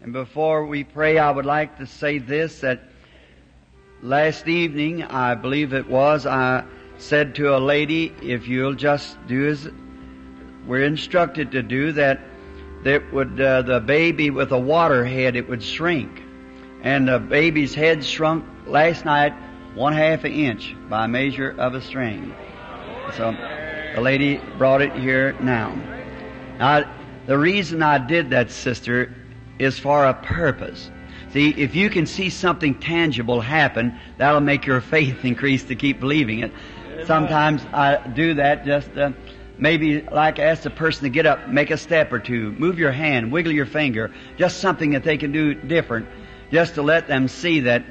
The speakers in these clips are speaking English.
And before we pray, I would like to say this, that last evening, I believe it was, I said to a lady, if you'll just do as we're instructed to do, that that would, uh, the baby with a water head, it would shrink. And the baby's head shrunk last night one half an inch by measure of a string. So the lady brought it here now. Now, the reason I did that, sister, is for a purpose. See, if you can see something tangible happen, that'll make your faith increase to keep believing it. Sometimes I do that just uh, maybe like ask the person to get up, make a step or two, move your hand, wiggle your finger, just something that they can do different, just to let them see that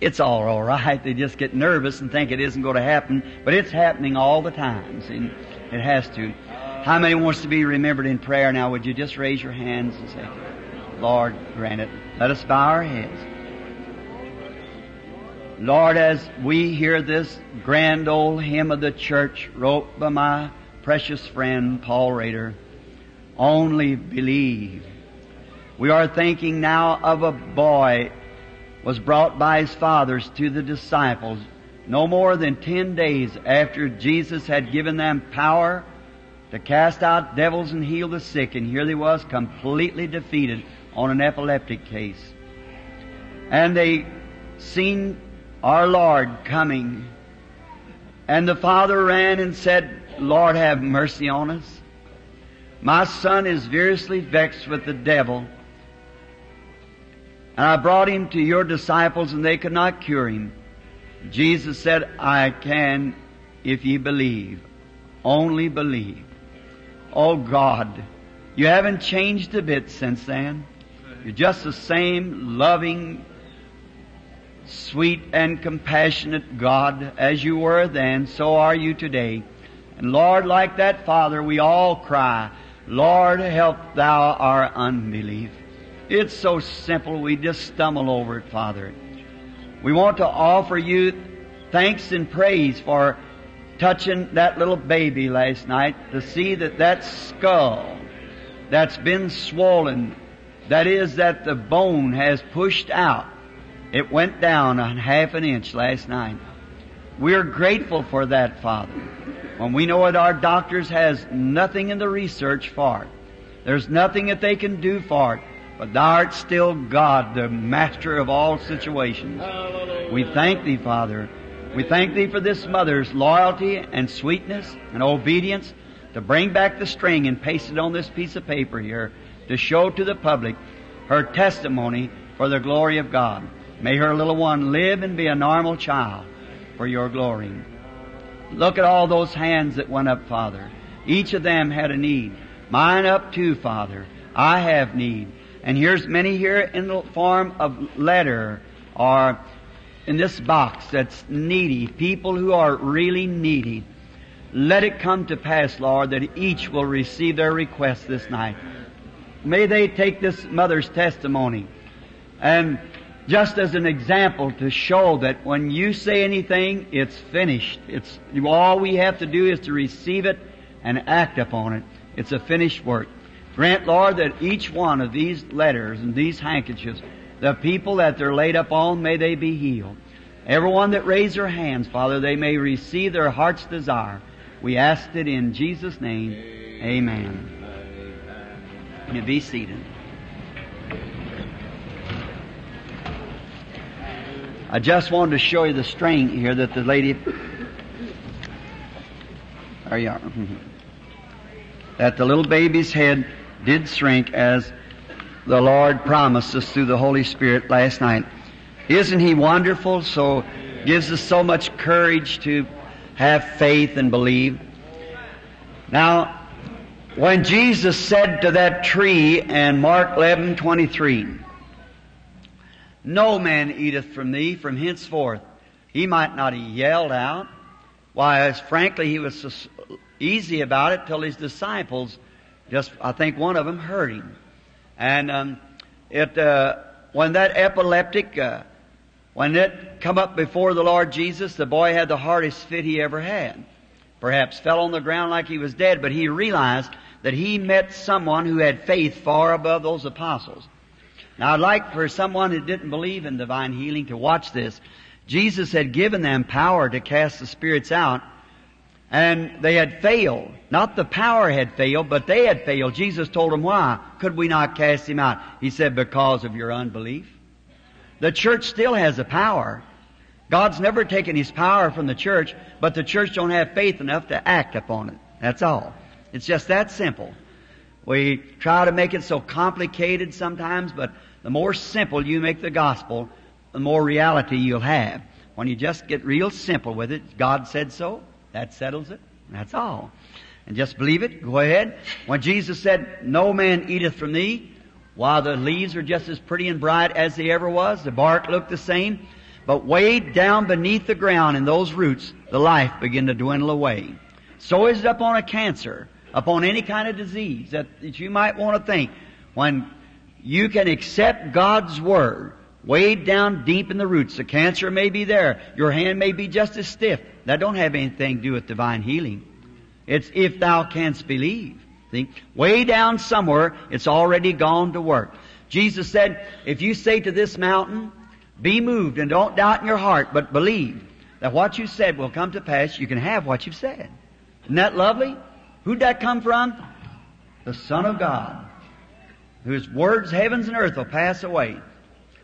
it's all all right. They just get nervous and think it isn't going to happen, but it's happening all the time. See, it has to. How many wants to be remembered in prayer now? Would you just raise your hands and say, Lord, grant it. Let us bow our heads. Lord, as we hear this grand old hymn of the church wrote by my precious friend Paul Rader, only believe. We are thinking now of a boy was brought by his fathers to the disciples no more than ten days after Jesus had given them power to cast out devils and heal the sick, and here they was completely defeated on an epileptic case. And they seen our Lord coming, and the father ran and said, Lord, have mercy on us. My son is variously vexed with the devil. And I brought him to your disciples and they could not cure him. Jesus said, I can if ye believe. Only believe. Oh God, you haven't changed a bit since then. You're just the same loving, sweet and compassionate God as you were then, so are you today. And Lord, like that Father, we all cry, Lord, help thou our unbelief. It's so simple, we just stumble over it, Father. We want to offer you thanks and praise for touching that little baby last night to see that that skull that's been swollen, that is that the bone has pushed out, it went down a half an inch last night. We're grateful for that, Father. When we know that our doctors has nothing in the research for it. There's nothing that they can do for it. But thou art still God, the master of all situations. We thank thee, Father. We thank thee for this mother's loyalty and sweetness and obedience to bring back the string and paste it on this piece of paper here to show to the public her testimony for the glory of God. May her little one live and be a normal child for your glory. Look at all those hands that went up, Father. Each of them had a need. Mine up too, Father. I have need. And here's many here in the form of letter or in this box that's needy. People who are really needy. Let it come to pass, Lord, that each will receive their request this night. May they take this mother's testimony and just as an example to show that when you say anything, it's finished. It's all we have to do is to receive it and act upon it. It's a finished work. Grant, Lord, that each one of these letters and these handkerchiefs, the people that they're laid upon, may they be healed. Everyone that raised their hands, Father, they may receive their heart's desire. We ask it in Jesus' name. Amen. You be seated. I just wanted to show you the string here that the lady. There you are. Mm-hmm. That the little baby's head did shrink as the Lord promised us through the Holy Spirit last night. Isn't He wonderful? So gives us so much courage to have faith and believe. Now, when Jesus said to that tree in Mark 11, 23, no man eateth from thee from henceforth. He might not have yelled out. Why, as frankly, he was so easy about it till his disciples just, I think one of them heard him. And um, it, uh, when that epileptic, uh, when it come up before the Lord Jesus, the boy had the hardest fit he ever had. Perhaps fell on the ground like he was dead, but he realized that he met someone who had faith far above those apostles. Now I'd like for someone who didn't believe in divine healing to watch this. Jesus had given them power to cast the spirits out, and they had failed. Not the power had failed, but they had failed. Jesus told them why. Could we not cast him out? He said, because of your unbelief. The church still has the power. God's never taken his power from the church, but the church don't have faith enough to act upon it. That's all. It's just that simple. We try to make it so complicated sometimes, but the more simple you make the gospel, the more reality you'll have. When you just get real simple with it, God said so, that settles it. That's all. And just believe it. Go ahead. When Jesus said, No man eateth from thee, while the leaves are just as pretty and bright as they ever was, the bark looked the same, but way down beneath the ground in those roots, the life began to dwindle away. So is it upon a cancer, upon any kind of disease that, that you might want to think. When you can accept God's Word, way down deep in the roots, the cancer may be there. Your hand may be just as stiff. That don't have anything to do with divine healing. It's if thou canst believe. Think, Way down somewhere, it's already gone to work. Jesus said, if you say to this mountain, be moved and don't doubt in your heart, but believe that what you said will come to pass, you can have what you've said. Isn't that lovely? Who'd that come from? The Son of God, whose words heavens and earth will pass away.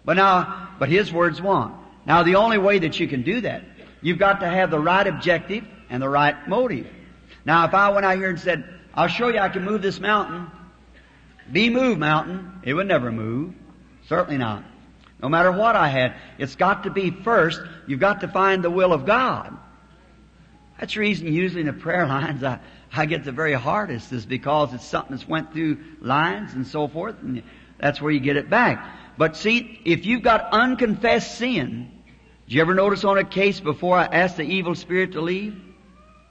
But now, but His words won't. Now the only way that you can do that, you've got to have the right objective and the right motive. Now if I went out here and said, I'll show you I can move this mountain, be moved mountain, it would never move. Certainly not. No matter what I had, it's got to be first, you've got to find the will of God. That's the reason usually in the prayer lines I, I get the very hardest is because it's something that's went through lines and so forth, and that's where you get it back. But see, if you've got unconfessed sin, did you ever notice on a case before I asked the evil spirit to leave?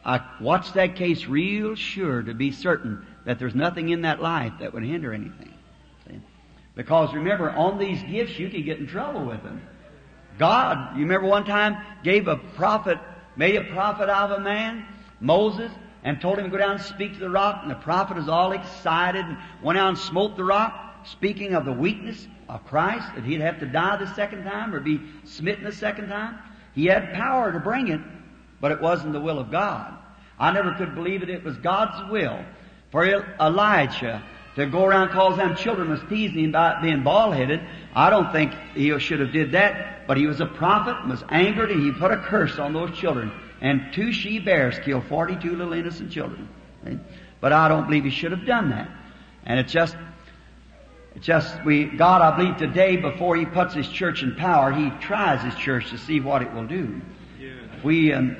I watched that case real sure to be certain that there's nothing in that life that would hinder anything. Because remember, on these gifts you can get in trouble with them. God, you remember one time gave a prophet, made a prophet out of a man, Moses, and told him to go down and speak to the rock, and the prophet was all excited and went out and smote the rock, speaking of the weakness of Christ, that he'd have to die the second time or be smitten the second time. He had power to bring it, but it wasn't the will of God. I never could believe that it was God's will for Elijah to go around cause them children was teasing him about being bald-headed. I don't think he should have did that, but he was a prophet and was angered and he put a curse on those children. And two she bears killed 42 little innocent children. But I don't believe he should have done that. And it's just, it's just, we, God, I believe today before he puts his church in power, he tries his church to see what it will do. We, um,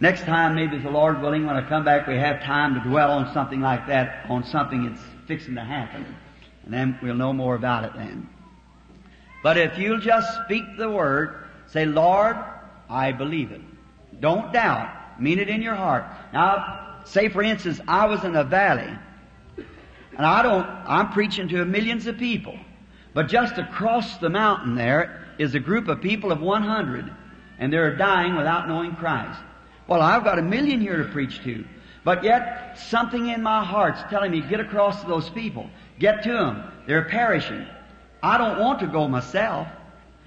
next time, maybe the Lord willing, when I come back, we have time to dwell on something like that, on something that's fixing to happen. And then we'll know more about it then. But if you'll just speak the word, say, Lord, I believe it. Don't doubt. Mean it in your heart. Now, say for instance, I was in a valley, and I don't, I'm preaching to millions of people. But just across the mountain there is a group of people of 100, and they're dying without knowing Christ. Well, I've got a million here to preach to. But yet, something in my heart's telling me, get across to those people. Get to them. They're perishing. I don't want to go myself.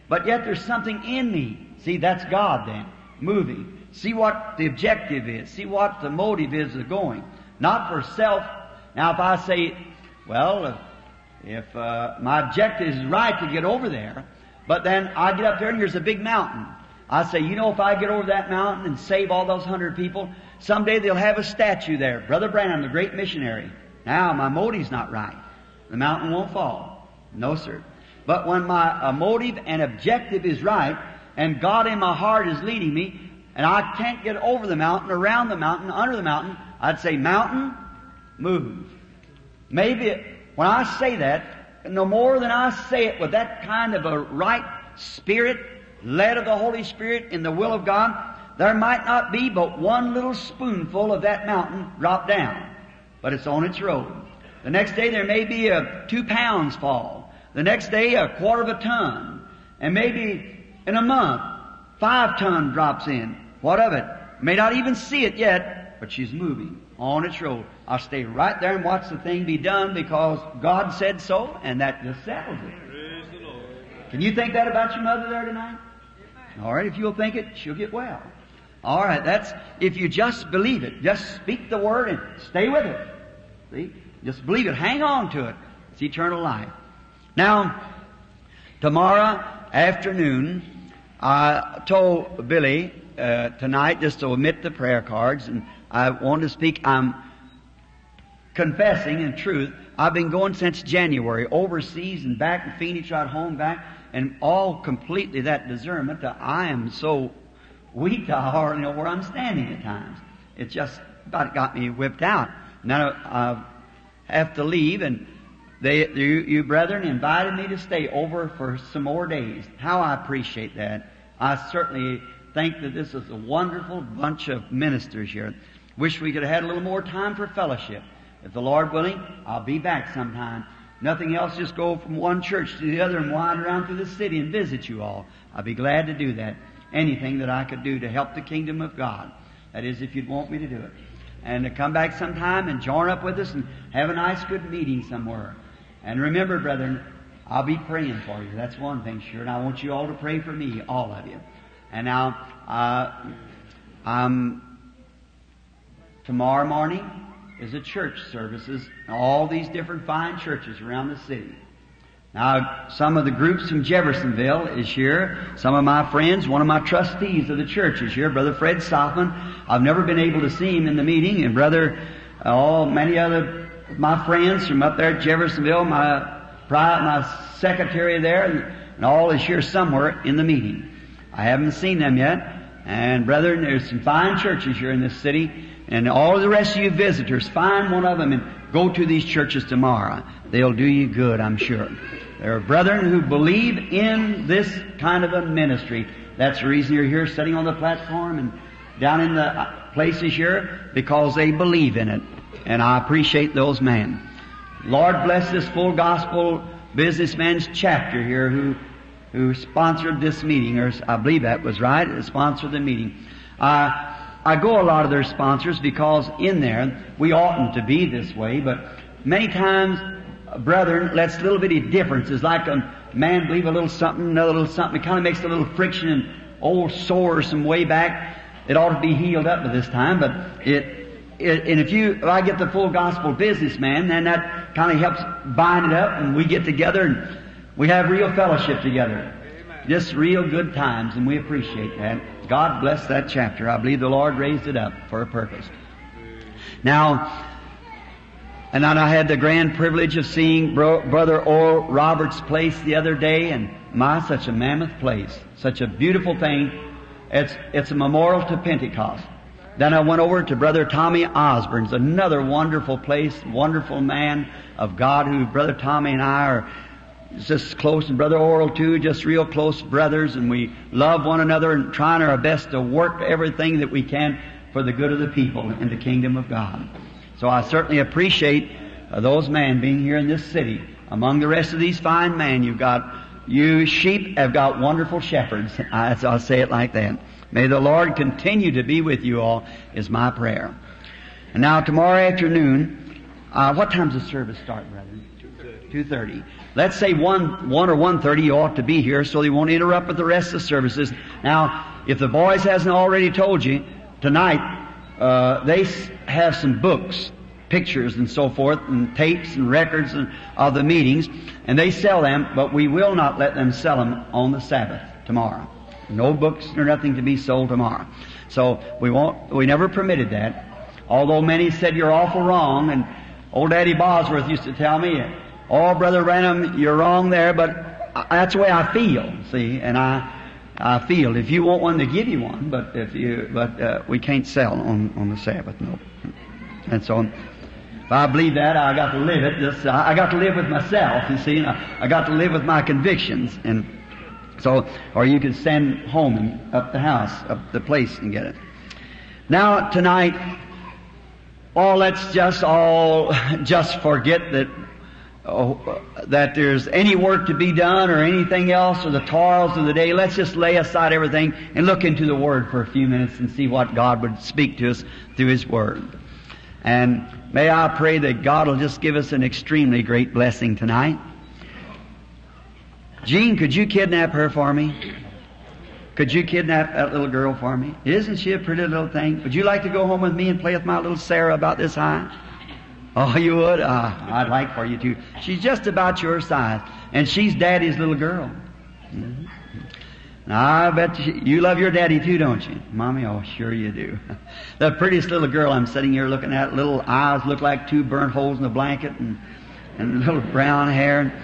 But yet there's something in me. See, that's God then, moving. See what the objective is. See what the motive is of going. Not for self. Now if I say, well, if uh, my objective is right to get over there, but then I get up there and there's a big mountain. I say, you know, if I get over that mountain and save all those hundred people, someday they'll have a statue there. Brother Branham, the great missionary. Now, my motive's not right. The mountain won't fall. No, sir. But when my uh, motive and objective is right, and God in my heart is leading me, and I can't get over the mountain, around the mountain, under the mountain, I'd say, mountain, move. Maybe it, when I say that, no more than I say it with that kind of a right spirit, led of the Holy Spirit in the will of God, there might not be but one little spoonful of that mountain drop down. But it's on its road. The next day there may be a two pounds fall. The next day a quarter of a ton. And maybe in a month, five ton drops in. What of it? May not even see it yet, but she's moving. on its road. I'll stay right there and watch the thing be done because God said so, and that just settles it. Can you think that about your mother there tonight? All right, if you'll think it, she'll get well. All right, that's if you just believe it. Just speak the word and stay with it. See? Just believe it. Hang on to it. It's eternal life. Now, tomorrow afternoon, I told Billy uh, tonight just to omit the prayer cards, and I want to speak. I'm confessing in truth. I've been going since January, overseas and back in Phoenix, right home, back, and all completely that discernment that I am so weak I hardly know where I'm standing at times. It just about got me whipped out. Now I have to leave, and they, you, you brethren invited me to stay over for some more days. How I appreciate that. I certainly think that this is a wonderful bunch of ministers here. Wish we could have had a little more time for fellowship. If the Lord willing, I'll be back sometime. Nothing else, just go from one church to the other and wander around through the city and visit you all. I'll be glad to do that. Anything that I could do to help the kingdom of God. That is, if you'd want me to do it. And to come back sometime and join up with us and have a nice, good meeting somewhere. And remember, brethren, I'll be praying for you. That's one thing, sure. And I want you all to pray for me, all of you. And now, uh, um, tomorrow morning is a church services, all these different fine churches around the city. Now, some of the groups from Jeffersonville is here. Some of my friends, one of my trustees of the church is here, Brother Fred Sothmann. I've never been able to see him in the meeting, and Brother, all many other my friends from up there at Jeffersonville, my my secretary there, and all is here somewhere in the meeting. I haven't seen them yet. And brethren, there's some fine churches here in this city, and all the rest of you visitors, find one of them and go to these churches tomorrow. They'll do you good, I'm sure. There are brethren who believe in this kind of a ministry. That's the reason you're here sitting on the platform and down in the places here, because they believe in it. And I appreciate those men. Lord bless this full gospel businessman's chapter here who who sponsored this meeting, or I believe that was right, sponsored the meeting. Uh, I go a lot of their sponsors because in there, we oughtn't to be this way, but many times, brethren, let's little bitty differences, like a man believe a little something, another little something, it kind of makes a little friction and old sore some way back. It ought to be healed up by this time, but it, it and if you, if I get the full gospel businessman, then that kind of helps bind it up and we get together and we have real fellowship together. Just real good times, and we appreciate that. God bless that chapter. I believe the Lord raised it up for a purpose. Now, and then I had the grand privilege of seeing Bro- Brother Oral Roberts' place the other day, and my, such a mammoth place, such a beautiful thing. It's, it's a memorial to Pentecost. Then I went over to Brother Tommy Osborn's, another wonderful place, wonderful man of God who Brother Tommy and I are just close, and Brother Oral too, just real close brothers, and we love one another and trying our best to work everything that we can for the good of the people in the kingdom of God. So I certainly appreciate uh, those men being here in this city. Among the rest of these fine men, you've got, you sheep have got wonderful shepherds. I, I'll say it like that. May the Lord continue to be with you all is my prayer. And now tomorrow afternoon, uh, what time's the service start, brethren? 2.30. Let's say 1, 1 or 1.30 you ought to be here so they won't interrupt with the rest of the services. Now, if the boys hasn't already told you, tonight, uh, they have some books, pictures and so forth, and tapes and records and, of the meetings, and they sell them, but we will not let them sell them on the Sabbath tomorrow. No books or nothing to be sold tomorrow. So we won't, we never permitted that. Although many said you're awful wrong, and old Daddy Bosworth used to tell me, Oh, Brother Branham, you're wrong there, but that's the way I feel, see, and I, I feel. If you want one, to give you one, but if you, but uh, we can't sell on, on the Sabbath, no. And so, if I believe that, I got to live it. Just, I got to live with myself, you see, and I, I got to live with my convictions, and so, or you can send home and up the house, up the place and get it. Now, tonight, oh, let's just all just forget that oh, that there's any work to be done or anything else or the toils of the day. Let's just lay aside everything and look into the Word for a few minutes and see what God would speak to us through His Word. And may I pray that God will just give us an extremely great blessing tonight. Jean, could you kidnap her for me? Could you kidnap that little girl for me? Isn't she a pretty little thing? Would you like to go home with me and play with my little Sarah about this high? Oh, you would? Uh, I'd like for you to. She's just about your size. And she's daddy's little girl. Mm-hmm. Now, I bet you, you love your daddy too, don't you? Mommy, oh, sure you do. the prettiest little girl I'm sitting here looking at, little eyes look like two burnt holes in a blanket and, and little brown hair.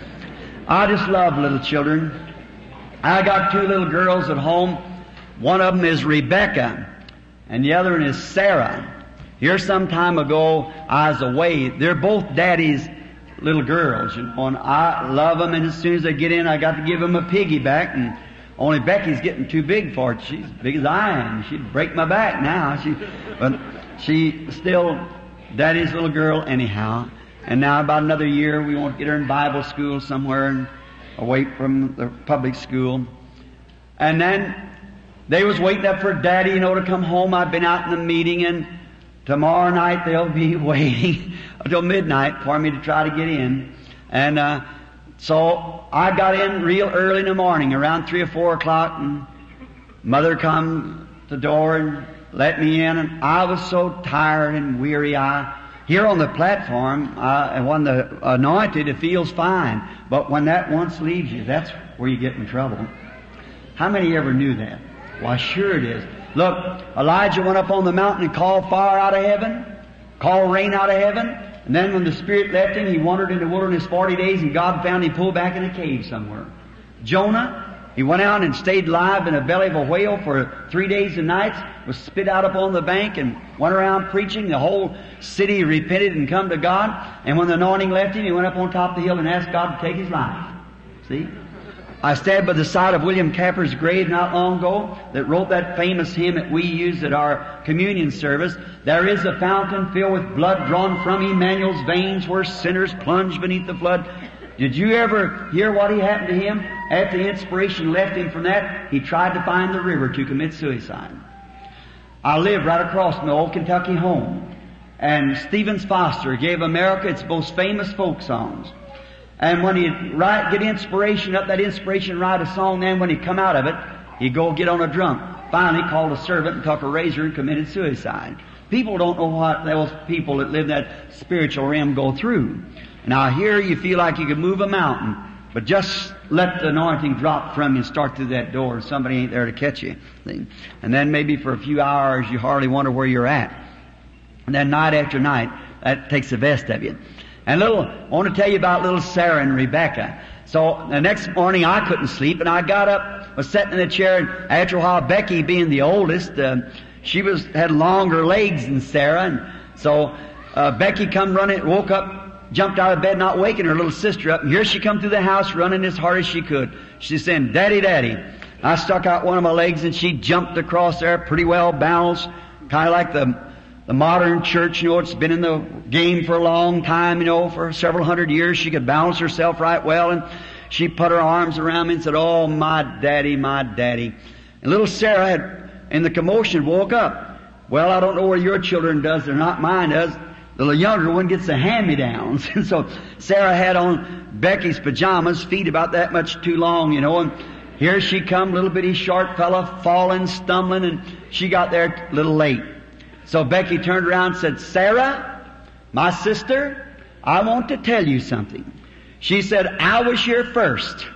I just love little children. I got two little girls at home. One of them is Rebecca, and the other one is Sarah. Here some time ago, I was away. They're both daddy's little girls, you know, and I love them, and as soon as they get in, I got to give them a piggyback, and only Becky's getting too big for it. She's big as I am. She'd break my back now. She, but she still daddy's little girl anyhow. And now about another year, we want to get her in Bible school somewhere and away from the public school. And then they was waiting up for daddy, you know, to come home. I've been out in the meeting and tomorrow night they'll be waiting until midnight for me to try to get in. And, uh, so I got in real early in the morning, around three or four o'clock, and mother come to the door and let me in, and I was so tired and weary. I here on the platform, uh, when the anointed, it feels fine, but when that once leaves you, that's where you get in trouble. How many ever knew that? Why, sure it is. Look, Elijah went up on the mountain and called fire out of heaven, called rain out of heaven, and then when the Spirit left him, he wandered in the wilderness 40 days and God found him pulled back in a cave somewhere. Jonah, he went out and stayed alive in the belly of a whale for three days and nights, was spit out upon the bank and went around preaching. The whole city repented and come to God. And when the anointing left him, he went up on top of the hill and asked God to take his life. See? I stand by the side of William Cowper's grave not long ago that wrote that famous hymn that we use at our communion service. There is a fountain filled with blood drawn from Emmanuel's veins where sinners plunge beneath the flood. Did you ever hear what he happened to him? After the inspiration left him from that, he tried to find the river to commit suicide. I live right across from the old Kentucky home. And Stevens Foster gave America its most famous folk songs. And when he'd write, get inspiration up, that inspiration, write a song, then when he'd come out of it, he'd go get on a drunk. Finally called a servant and took a razor and committed suicide. People don't know what those people that live that spiritual realm go through. Now here you feel like you could move a mountain, but just let the anointing drop from you and start through that door and somebody ain't there to catch you. And then maybe for a few hours you hardly wonder where you're at. And then night after night, that takes the best of you. And little, I want to tell you about little Sarah and Rebecca. So the next morning I couldn't sleep and I got up, was sitting in the chair and after a while Becky being the oldest, uh, she was, had longer legs than Sarah and so, uh, Becky come running, woke up, jumped out of bed not waking her little sister up and here she come through the house running as hard as she could. She's saying, Daddy, Daddy. I stuck out one of my legs and she jumped across there pretty well balanced, kind of like the the modern church, you know, it's been in the game for a long time, you know, for several hundred years. She could balance herself right well and she put her arms around me and said, Oh, my daddy, my daddy. And little Sarah had, in the commotion, woke up. Well, I don't know where your children does, they're not mine does. The younger one gets the hand-me-downs. And so Sarah had on Becky's pajamas, feet about that much too long, you know, and here she come, little bitty short fella, falling, stumbling, and she got there a little late. So Becky turned around and said, Sarah, my sister, I want to tell you something. She said, I was here first,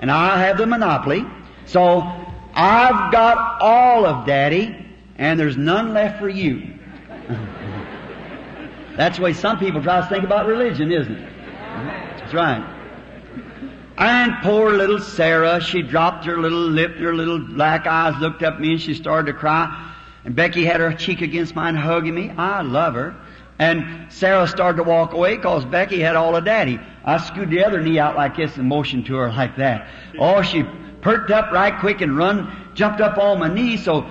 and I have the monopoly, so I've got all of Daddy, and there's none left for you. That's the way some people try to think about religion, isn't it? That's right. And poor little Sarah, she dropped her little lip, her little black eyes looked up at me, and she started to cry. And Becky had her cheek against mine hugging me. I love her. And Sarah started to walk away because Becky had all of daddy. I screwed the other knee out like this and motioned to her like that. Oh, she perked up right quick and run, jumped up on my knee so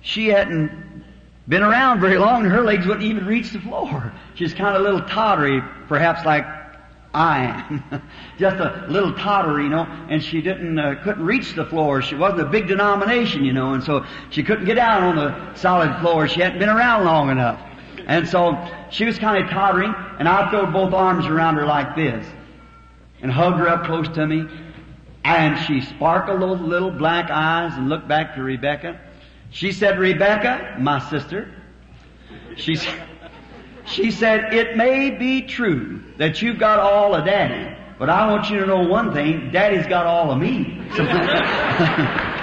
she hadn't been around very long and her legs wouldn't even reach the floor. She's kind of a little tottery, perhaps like I am. Just a little totter, you know, and she didn't, uh, couldn't reach the floor. She wasn't a big denomination, you know, and so she couldn't get down on the solid floor. She hadn't been around long enough. And so she was kind of tottering, and I threw both arms around her like this, and hugged her up close to me, and she sparkled those little black eyes and looked back to Rebecca. She said, Rebecca, my sister, she, she said, it may be true that you've got all of daddy, but I want you to know one thing, daddy's got all of me.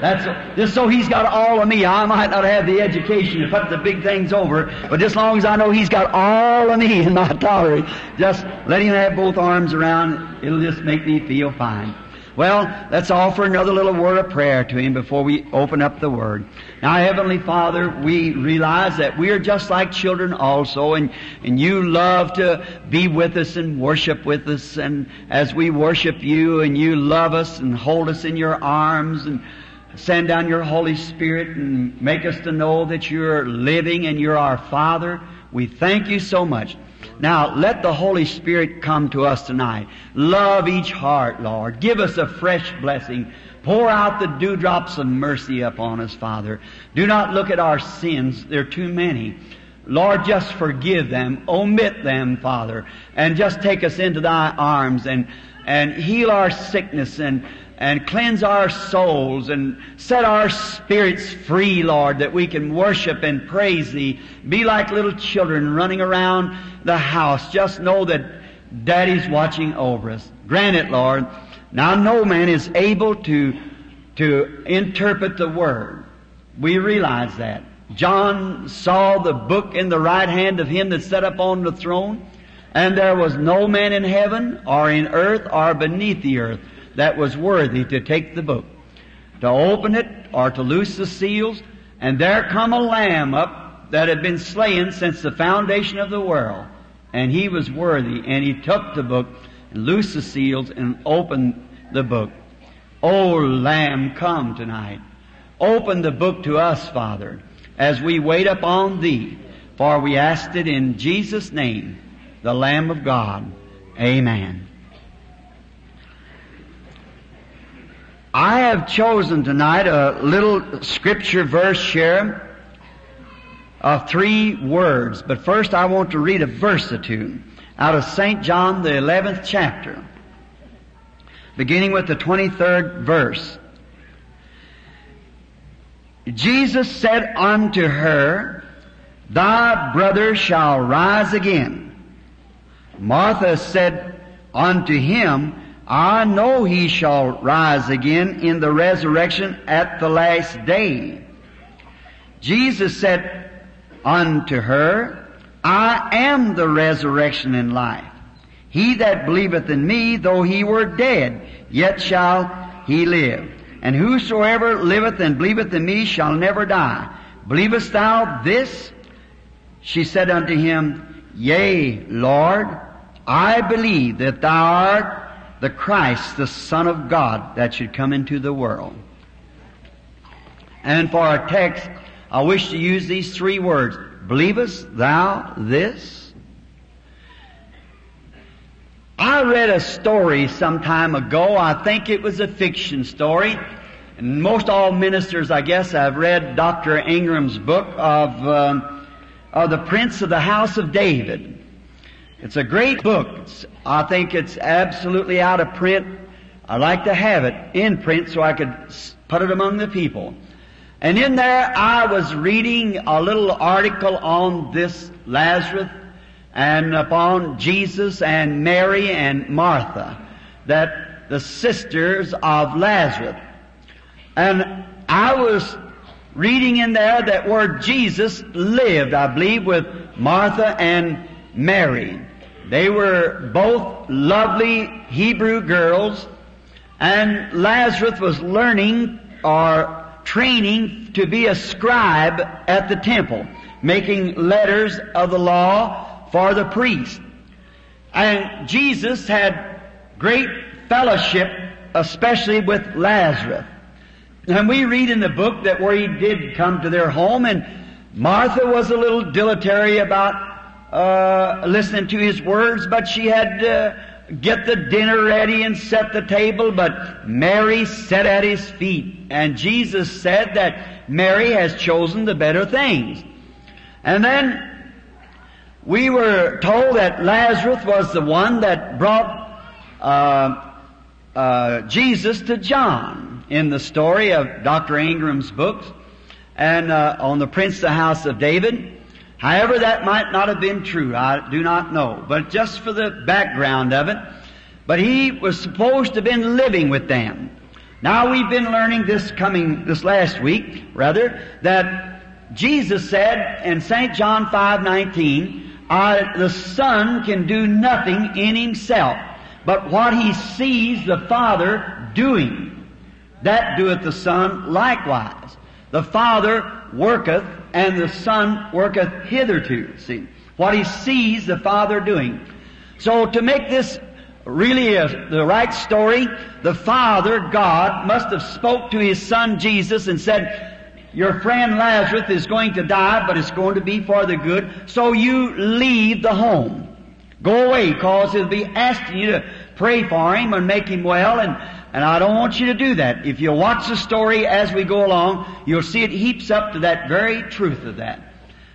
That's just so he's got all of me. I might not have the education to put the big things over, but as long as I know he's got all of me in my tolerance, just let him have both arms around. It'll just make me feel fine. Well, let's offer another little word of prayer to him before we open up the word. Now, Heavenly Father, we realize that we are just like children also, and, and you love to be with us and worship with us, and as we worship you and you love us and hold us in your arms and send down your Holy Spirit and make us to know that you're living and you're our Father. We thank you so much. Now, let the Holy Spirit come to us tonight. Love each heart, Lord. Give us a fresh blessing. Pour out the dewdrops of mercy upon us, Father. Do not look at our sins. They're too many. Lord, just forgive them. Omit them, Father. And just take us into thy arms and, and heal our sickness and, and cleanse our souls and set our spirits free, Lord, that we can worship and praise Thee. Be like little children running around the house. Just know that Daddy's watching over us. Grant it, Lord. Now no man is able to, to interpret the Word. We realize that. John saw the book in the right hand of him that sat upon the throne, and there was no man in heaven or in earth or beneath the earth that was worthy to take the book, to open it or to loose the seals, and there come a lamb up that had been slain since the foundation of the world. And he was worthy, and he took the book and loosed the seals and opened the book. O Lamb, come tonight. Open the book to us, Father, as we wait upon Thee, for we asked it in Jesus' name, the Lamb of God. Amen. I have chosen tonight a little scripture verse here of three words, but first I want to read a verse or two out of St. John, the 11th chapter, beginning with the 23rd verse. Jesus said unto her, Thy brother shall rise again. Martha said unto him, I know he shall rise again in the resurrection at the last day. Jesus said unto her, I am the resurrection and life. He that believeth in me, though he were dead, yet shall he live. And whosoever liveth and believeth in me shall never die. Believest thou this? She said unto him, Yea, Lord, I believe that thou art the Christ, the Son of God, that should come into the world. And for our text, I wish to use these three words. Believest thou this? I read a story some time ago. I think it was a fiction story. And most all ministers, I guess, have read Dr. Ingraham's book of, uh, of the Prince of the House of David. It's a great book. It's, I think it's absolutely out of print. I like to have it in print so I could put it among the people. And in there I was reading a little article on this Lazarus and upon Jesus and Mary and Martha, that the sisters of Lazarus. And I was reading in there that where Jesus lived, I believe, with Martha and Mary. They were both lovely Hebrew girls, and Lazarus was learning or training to be a scribe at the temple, making letters of the law for the priest. And Jesus had great fellowship, especially with Lazarus. And we read in the book that where he did come to their home, and Martha was a little dilatory about uh, listening to his words, but she had to get the dinner ready and set the table, but Mary sat at his feet. And Jesus said that Mary has chosen the better things. And then we were told that Lazarus was the one that brought uh, uh, Jesus to John in the story of Dr. Ingraham's books and uh, on the Prince of the House of David. However, that might not have been true. I do not know. But just for the background of it, but he was supposed to have been living with them. Now we've been learning this coming, this last week, rather, that Jesus said in St. John 5:19, the Son can do nothing in himself, but what he sees the Father doing, that doeth the Son likewise. The Father worketh, and the Son worketh hitherto. See what he sees the Father doing. So to make this really a, the right story, the Father, God, must have spoke to His Son Jesus and said, your friend Lazarus is going to die, but it's going to be for the good, so you leave the home. Go away, cause he'll be asking you to pray for him and make him well, and, and I don't want you to do that. If you watch the story as we go along, you'll see it heaps up to that very truth of that.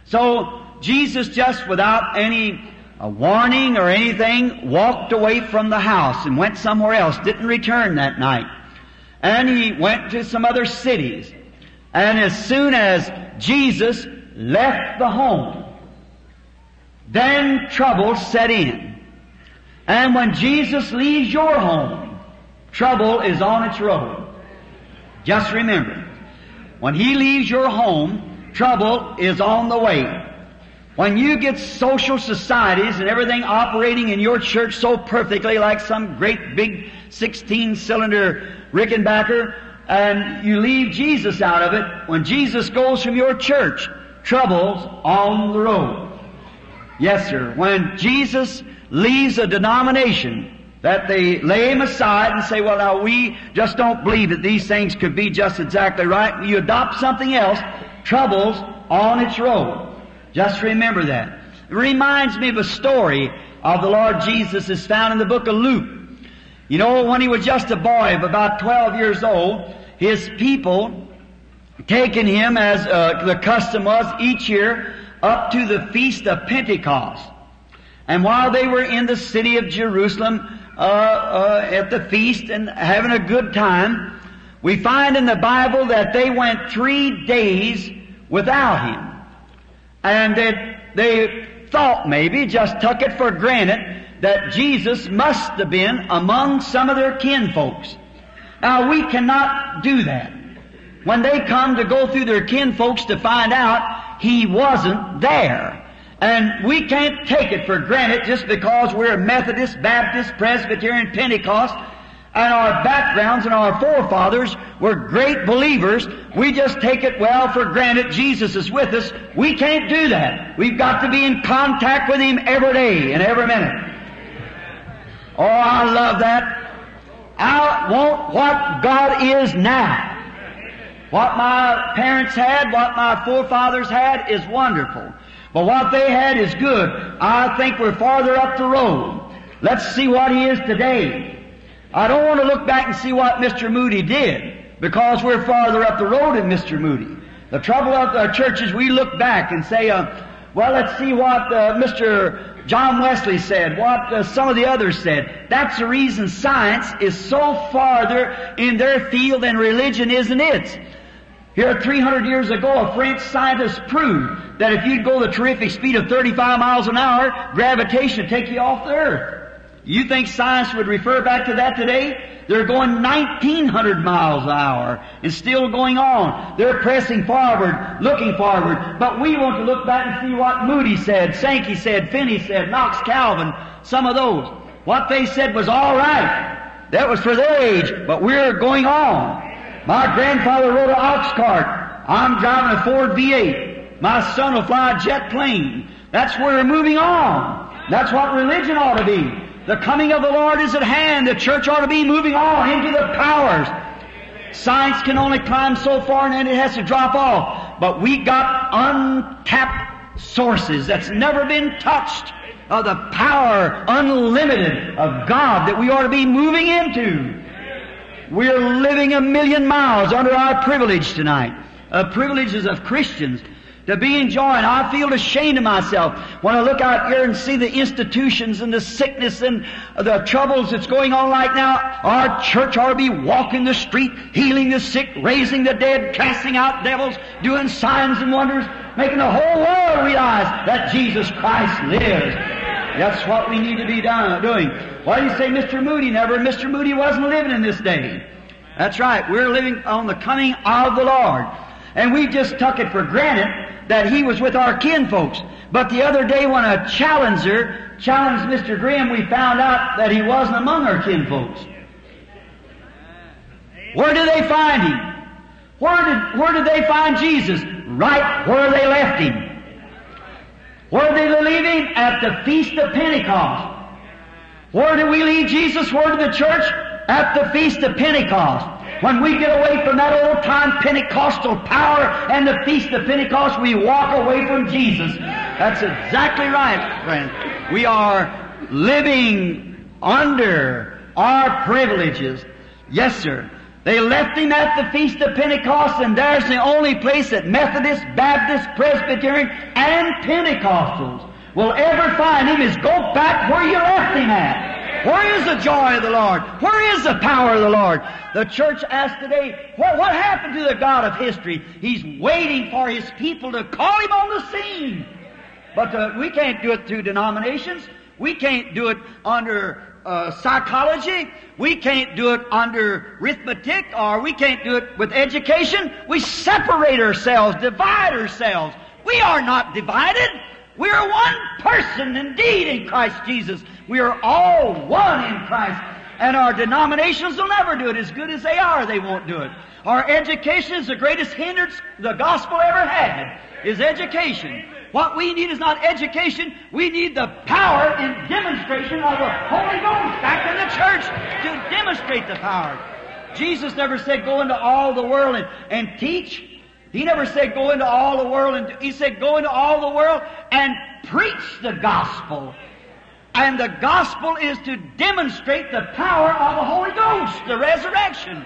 So, Jesus just without any a warning or anything, walked away from the house and went somewhere else, didn't return that night. And he went to some other cities. And as soon as Jesus left the home, then trouble set in. And when Jesus leaves your home, trouble is on its road. Just remember, when He leaves your home, trouble is on the way. When you get social societies and everything operating in your church so perfectly like some great big 16 cylinder Rickenbacker and you leave Jesus out of it, when Jesus goes from your church, trouble's on the road. Yes, sir. When Jesus leaves a denomination, that they lay him aside and say, well now we just don't believe that these things could be just exactly right. You adopt something else, trouble's on its road. Just remember that. It reminds me of a story of the Lord Jesus is found in the book of Luke. You know, when he was just a boy of about 12 years old, his people taken him as uh, the custom was each year up to the feast of Pentecost. And while they were in the city of Jerusalem uh, uh, at the feast and having a good time, we find in the Bible that they went three days without him. And that they thought maybe, just took it for granted, that Jesus must have been among some of their kinfolks. Now we cannot do that. When they come to go through their kinfolks to find out, He wasn't there. And we can't take it for granted just because we're Methodist, Baptist, Presbyterian, Pentecost, and our backgrounds and our forefathers were great believers. We just take it well for granted Jesus is with us. We can't do that. We've got to be in contact with Him every day and every minute. Oh, I love that. I want what God is now. What my parents had, what my forefathers had is wonderful. But what they had is good. I think we're farther up the road. Let's see what He is today. I don't want to look back and see what Mr. Moody did, because we're farther up the road than Mr. Moody. The trouble of our churches, we look back and say, uh, well, let's see what uh, Mr. John Wesley said, what uh, some of the others said. That's the reason science is so farther in their field than religion is in its. Here, 300 years ago, a French scientist proved that if you'd go the terrific speed of 35 miles an hour, gravitation would take you off the earth. You think science would refer back to that today? They're going 1900 miles an hour and still going on. They're pressing forward, looking forward. But we want to look back and see what Moody said, Sankey said, Finney said, Knox Calvin, some of those. What they said was all right. That was for their age, but we're going on. My grandfather rode an ox cart. I'm driving a Ford V8. My son will fly a jet plane. That's where we're moving on. That's what religion ought to be. The coming of the Lord is at hand. The church ought to be moving on into the powers. Science can only climb so far and then it has to drop off. But we got untapped sources that's never been touched of the power unlimited of God that we ought to be moving into. We're living a million miles under our privilege tonight. Uh, privileges of Christians. to be enjoying. I feel ashamed of myself when I look out here and see the institutions and the sickness and the troubles that's going on right now. Our church ought to be walking the street, healing the sick, raising the dead, casting out devils, doing signs and wonders, making the whole world realize that Jesus Christ lives. That's what we need to be doing. Why do you say Mr. Moody never? Mr. Moody wasn't living in this day. That's right. We're living on the coming of the Lord. And we just took it for granted that he was with our kinfolks. But the other day when a challenger challenged Mr. Graham, we found out that he wasn't among our kinfolks. Where did they find him? Where did, where did they find Jesus? Right where they left him. Where did they leave him? At the Feast of Pentecost. Where did we leave Jesus? Where did the church? At the Feast of Pentecost. When we get away from that old time Pentecostal power and the Feast of Pentecost, we walk away from Jesus. That's exactly right, friend. We are living under our privileges. Yes, sir. They left him at the Feast of Pentecost, and there's the only place that Methodist, Baptist, Presbyterian, and Pentecostals will ever find him is go back where you left him at. Where is the joy of the Lord? Where is the power of the Lord? The church asks today, what, what happened to the God of history? He's waiting for His people to call Him on the scene. But uh, we can't do it through denominations. We can't do it under uh, psychology. We can't do it under arithmetic or we can't do it with education. We separate ourselves, divide ourselves. We are not divided. We are one person indeed in Christ Jesus. We are all one in Christ. And our denominations will never do it as good as they are. They won't do it. Our education is the greatest hindrance the gospel ever had, is education. What we need is not education. We need the power and demonstration of the Holy Ghost back in the church to demonstrate the power. Jesus never said go into all the world and, and teach. He never said go into all the world and he said go into all the world and preach the gospel. And the gospel is to demonstrate the power of the Holy Ghost, the resurrection.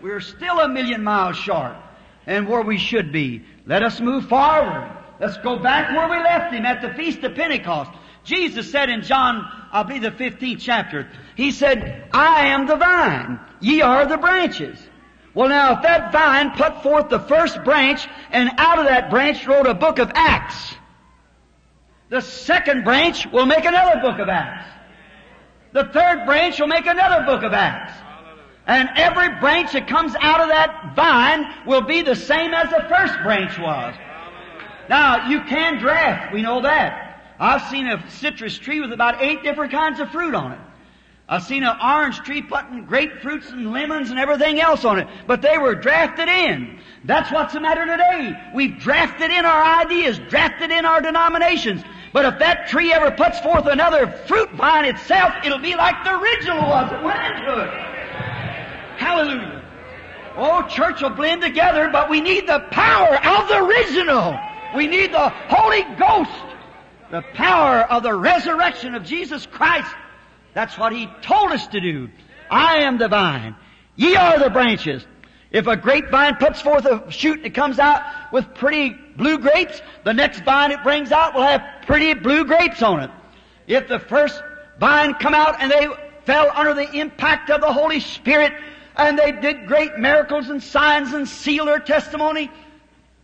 We're still a million miles short and where we should be. Let us move forward. Let's go back where we left him at the Feast of Pentecost. Jesus said in John, I believe the 15th chapter, He said, I am the vine, ye are the branches. Well now, if that vine put forth the first branch, and out of that branch wrote a book of Acts, the second branch will make another book of Acts. The third branch will make another book of Acts. And every branch that comes out of that vine will be the same as the first branch was. Now, you can draft, we know that. I've seen a citrus tree with about eight different kinds of fruit on it. I've seen an orange tree putting grapefruits and lemons and everything else on it, but they were drafted in. That's what's the matter today. We've drafted in our ideas, drafted in our denominations. But if that tree ever puts forth another fruit vine itself, it'll be like the original was that went. Hallelujah. Oh, church will blend together, but we need the power of the original. We need the Holy Ghost. The power of the resurrection of Jesus Christ. That's what He told us to do. I am the vine. Ye are the branches. If a grapevine puts forth a shoot that comes out with pretty blue grapes, the next vine it brings out will have pretty blue grapes on it. If the first vine come out and they fell under the impact of the Holy Spirit and they did great miracles and signs and seal their testimony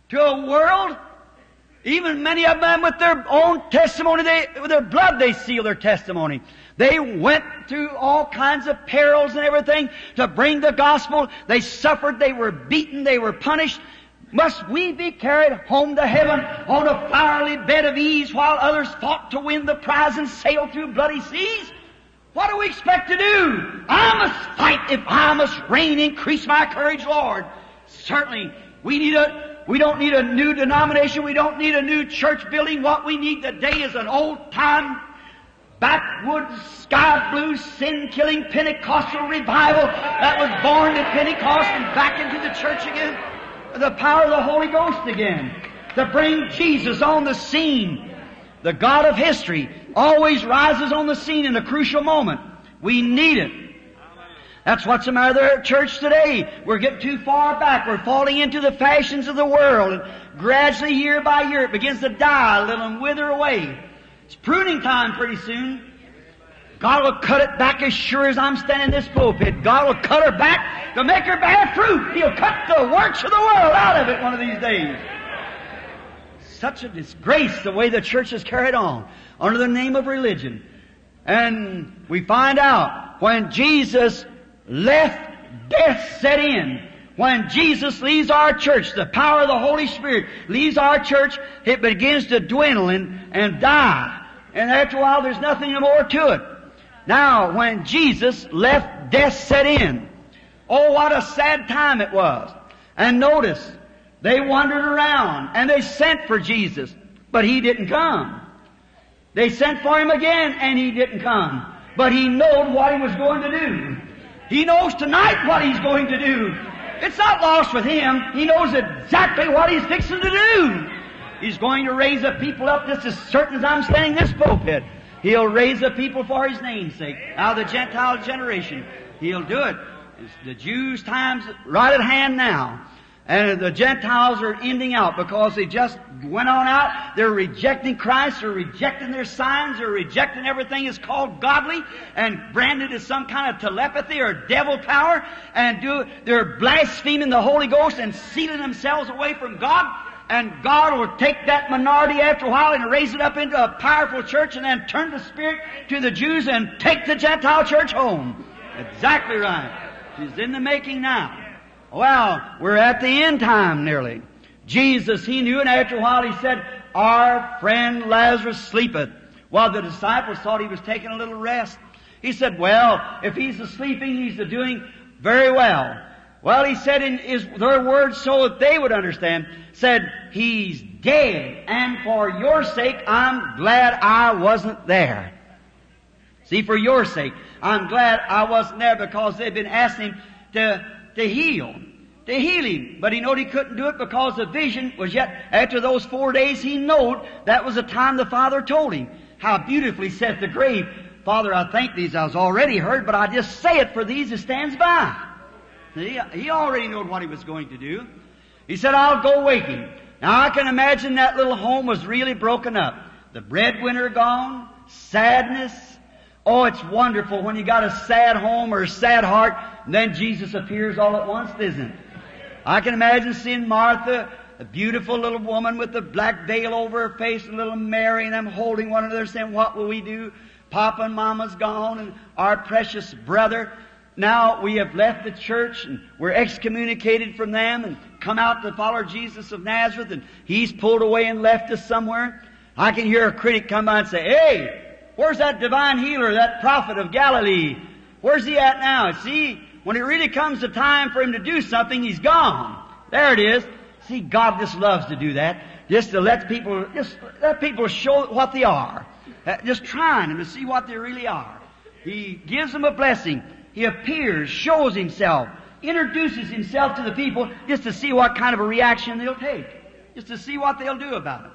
to a world, even many of them with their own testimony, they, with their blood they seal their testimony. They went through all kinds of perils and everything to bring the gospel. They suffered, they were beaten, they were punished. Must we be carried home to heaven on a flowery bed of ease while others fought to win the prize and sail through bloody seas? What do we expect to do? I must fight if I must reign, increase my courage, Lord. Certainly, we need a, we don't need a new denomination, we don't need a new church building. What we need today is an old time backwoods, sky blue, sin-killing Pentecostal revival that was born at Pentecost and back into the church again. The power of the Holy Ghost again. To bring Jesus on the scene. The God of history always rises on the scene in a crucial moment. We need it. That's what's the matter with our church today. We're getting too far back. We're falling into the fashions of the world. And gradually, year by year, it begins to die a little and wither away. It's pruning time pretty soon. God will cut it back as sure as I'm standing in this pulpit. God will cut her back to make her bear fruit. He'll cut the works of the world out of it one of these days. Such a disgrace the way the church is carried on under the name of religion. And we find out when Jesus left, death set in. When Jesus leaves our church, the power of the Holy Spirit leaves our church, it begins to dwindle and, and die. And after a while, there's nothing more to it. Now, when Jesus left, death set in. Oh, what a sad time it was. And notice, they wandered around and they sent for Jesus, but he didn't come. They sent for him again and he didn't come. But he knew what he was going to do. He knows tonight what he's going to do. It's not lost with him. He knows exactly what he's fixing to do. He's going to raise the people up just as certain as I'm standing this pulpit. He'll raise the people for his name's sake. Out of the Gentile generation. He'll do it. It's the Jews' time's right at hand now. And the Gentiles are ending out because they just went on out. They're rejecting Christ. They're rejecting their signs. They're rejecting everything that's called godly and branded as some kind of telepathy or devil power. And do, they're blaspheming the Holy Ghost and sealing themselves away from God. And God will take that minority after a while and raise it up into a powerful church and then turn the Spirit to the Jews and take the Gentile church home. Exactly right. She's in the making now. Well, we're at the end time nearly. Jesus, he knew, and after a while he said, Our friend Lazarus sleepeth. While the disciples thought he was taking a little rest. He said, Well, if he's sleeping, he's doing very well. Well, he said in his, their words so that they would understand, said, He's dead, and for your sake, I'm glad I wasn't there. See, for your sake, I'm glad I wasn't there because they've been asking him to to heal, to heal him. But he knowed he couldn't do it because the vision was yet, after those four days, he knowed that was the time the Father told him. How beautifully saith the grave, Father, I thank these I was already heard, but I just say it for these that stands by. See, he already knew what he was going to do. He said, I'll go wake him. Now I can imagine that little home was really broken up. The breadwinner gone, sadness, Oh, it's wonderful when you got a sad home or a sad heart, and then Jesus appears all at once, isn't it? I can imagine seeing Martha, a beautiful little woman with the black veil over her face, and little Mary, and them holding one another saying, what will we do? Papa and Mama's gone, and our precious brother. Now we have left the church, and we're excommunicated from them, and come out to follow Jesus of Nazareth, and he's pulled away and left us somewhere. I can hear a critic come by and say, hey, Where's that divine healer, that prophet of Galilee? Where's he at now? See, when it really comes to time for him to do something, he's gone. There it is. See, God just loves to do that. Just to let people, just let people show what they are. Uh, just trying them to see what they really are. He gives them a blessing. He appears, shows himself, introduces himself to the people just to see what kind of a reaction they'll take. Just to see what they'll do about it.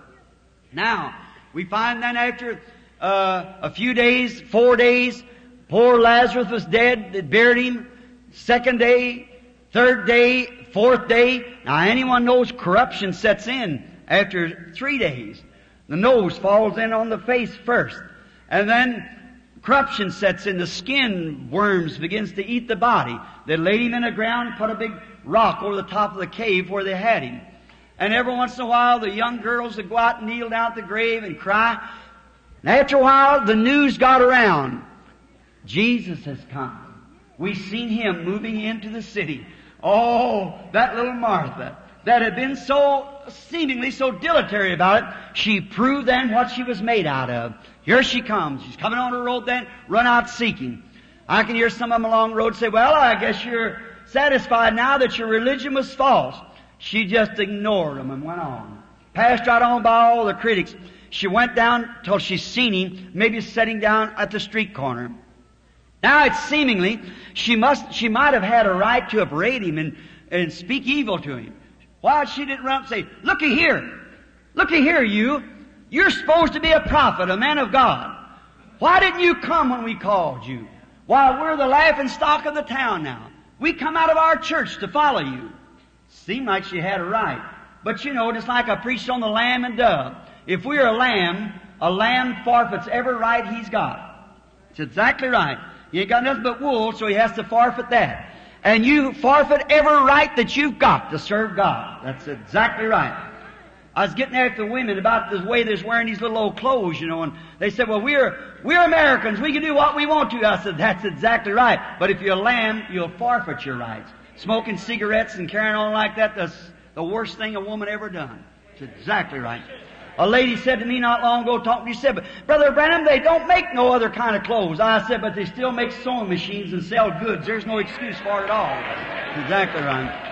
Now, we find then after uh, a few days, four days, poor Lazarus was dead. They buried him. Second day, third day, fourth day. Now anyone knows corruption sets in after three days. The nose falls in on the face first. And then corruption sets in. The skin worms begins to eat the body. They laid him in the ground, put a big rock over the top of the cave where they had him. And every once in a while, the young girls would go out and kneel down at the grave and cry. And after a while, the news got around. Jesus has come. We've seen him moving into the city. Oh, that little Martha that had been so seemingly so dilatory about it, she proved then what she was made out of. Here she comes. She's coming on the road then, run out seeking. I can hear some of them along the road say, well, I guess you're satisfied now that your religion was false. She just ignored them and went on. Passed right on by all the critics. She went down till she seen him, maybe sitting down at the street corner. Now it's seemingly she must she might have had a right to upbraid him and, and speak evil to him. Why she didn't run up and say, Looky here, looky here, you. You're supposed to be a prophet, a man of God. Why didn't you come when we called you? Why, we're the laughing stock of the town now. We come out of our church to follow you. Seemed like she had a right. But you know, just like I preached on the lamb and dove, if we're a lamb, a lamb forfeits every right he's got. It's exactly right. He ain't got nothing but wool, so he has to forfeit that. And you forfeit every right that you've got to serve God. That's exactly right. I was getting after the women about the way they're wearing these little old clothes, you know, and they said, well, we're, we're Americans. We can do what we want to. I said, that's exactly right. But if you're a lamb, you'll forfeit your rights. Smoking cigarettes and carrying on like that, that's the worst thing a woman ever done. It's exactly right. A lady said to me not long ago, talking to me, said, Brother Branham, they don't make no other kind of clothes. I said, but they still make sewing machines and sell goods. There's no excuse for it at all. exactly right.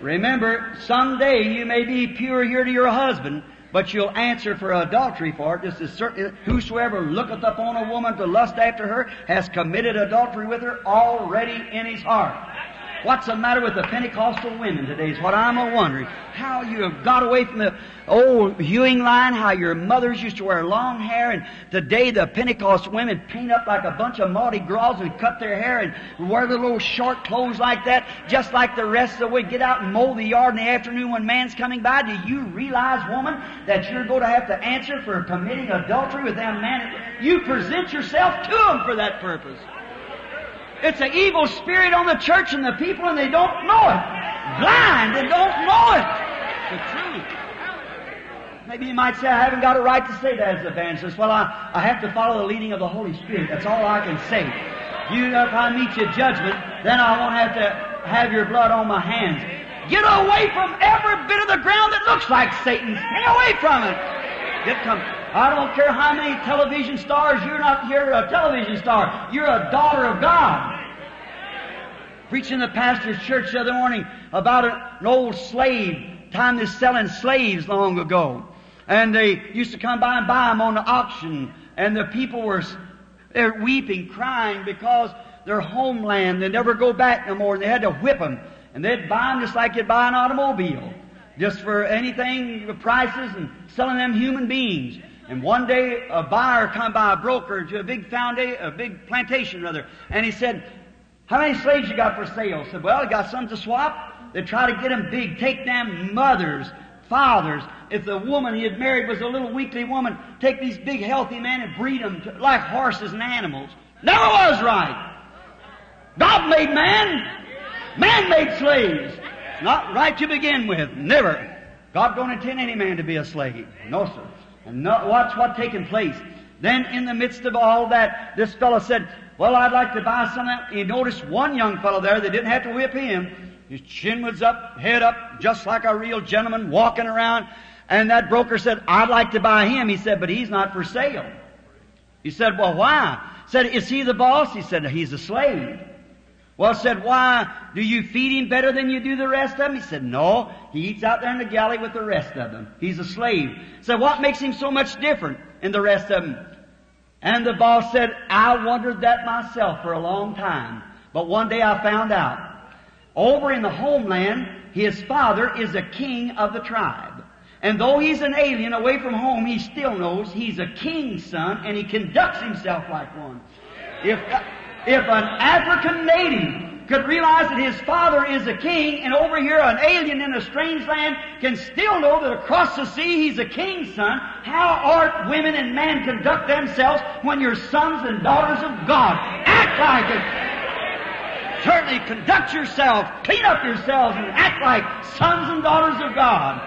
Remember, someday you may be pure here to your husband, but you'll answer for adultery for it. This is certain. Whosoever looketh upon a woman to lust after her has committed adultery with her already in his heart. What's the matter with the Pentecostal women today is what I'm a wondering. How you have got away from the old hewing line, how your mothers used to wear long hair, and today the Pentecost women paint up like a bunch of Mardi Gras and cut their hair and wear the little short clothes like that, just like the rest of the way. Get out and mow the yard in the afternoon when man's coming by. Do you realize, woman, that you're going to have to answer for committing adultery with them man? You present yourself to them for that purpose. It's an evil spirit on the church and the people and they don't know it. Blind and don't know it. The truth. Maybe you might say, I haven't got a right to say that as an evangelist. Well, I, I have to follow the leading of the Holy Spirit. That's all I can say. You, if I meet your judgment, then I won't have to have your blood on my hands. Get away from every bit of the ground that looks like Satan's. Stay away from it. Get come. I don't care how many television stars, you're not you're a television star. You're a daughter of God. Preaching the pastor's church the other morning about an old slave, time they selling slaves long ago. And they used to come by and buy them on the auction. And the people were, they're weeping, crying because their homeland, they never go back no more. And they had to whip them. And they'd buy them just like you'd buy an automobile. Just for anything, the prices and selling them human beings. And one day a buyer come by, a broker to a big foundation, a big plantation rather, and he said, how many slaves you got for sale? I said, well, I got some to swap. They try to get them big, take them mothers, fathers. If the woman he had married was a little weakly woman, take these big healthy men and breed them to, like horses and animals. Never was right. God made man. Man made slaves. Not right to begin with. Never. God don't intend any man to be a slave. No, sir. And no, watch what taking place. Then in the midst of all that, this fellow said, well, I'd like to buy some of that. He noticed one young fellow there that didn't have to whip him. His chin was up, head up, just like a real gentleman walking around. And that broker said, I'd like to buy him. He said, but he's not for sale. He said, well, why? Said, is he the boss? He said, he's a slave. Well, said, why? Do you feed him better than you do the rest of them? He said, no. He eats out there in the galley with the rest of them. He's a slave. Said, what makes him so much different in the rest of them? And the boss said, I wondered that myself for a long time. But one day I found out. Over in the homeland, his father is a king of the tribe. And though he's an alien away from home, he still knows he's a king's son and he conducts himself like one. If, if an African native could realize that his father is a king and over here an alien in a strange land can still know that across the sea he's a king's son, how art women and men conduct themselves when you're sons and daughters of God? Act like it. Certainly conduct yourself, clean up yourselves and act like sons and daughters of God.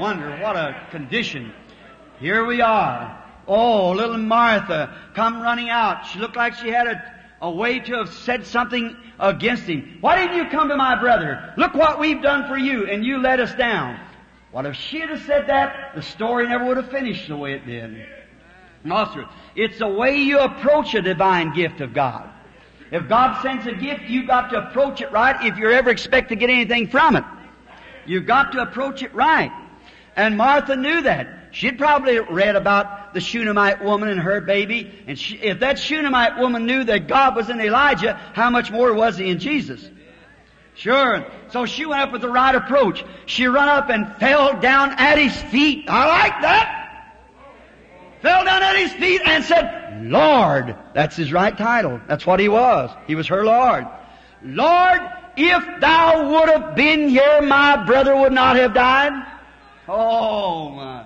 Wonder what a condition. Here we are. Oh, little Martha come running out. She looked like she had a, a way to have said something against him. Why didn't you come to my brother? Look what we've done for you, and you let us down. What if she had said that? The story never would have finished the way it did. No, sir. It's the way you approach a divine gift of God. If God sends a gift, you've got to approach it right if you ever expect to get anything from it. You've got to approach it right. And Martha knew that. She'd probably read about the Shunammite woman and her baby, and she, if that Shunammite woman knew that God was in Elijah, how much more was he in Jesus? Sure. So she went up with the right approach. She run up and fell down at his feet. I like that. Fell down at his feet and said, Lord. That's his right title. That's what he was. He was her Lord. Lord, if thou would have been here, my brother would not have died. Oh my.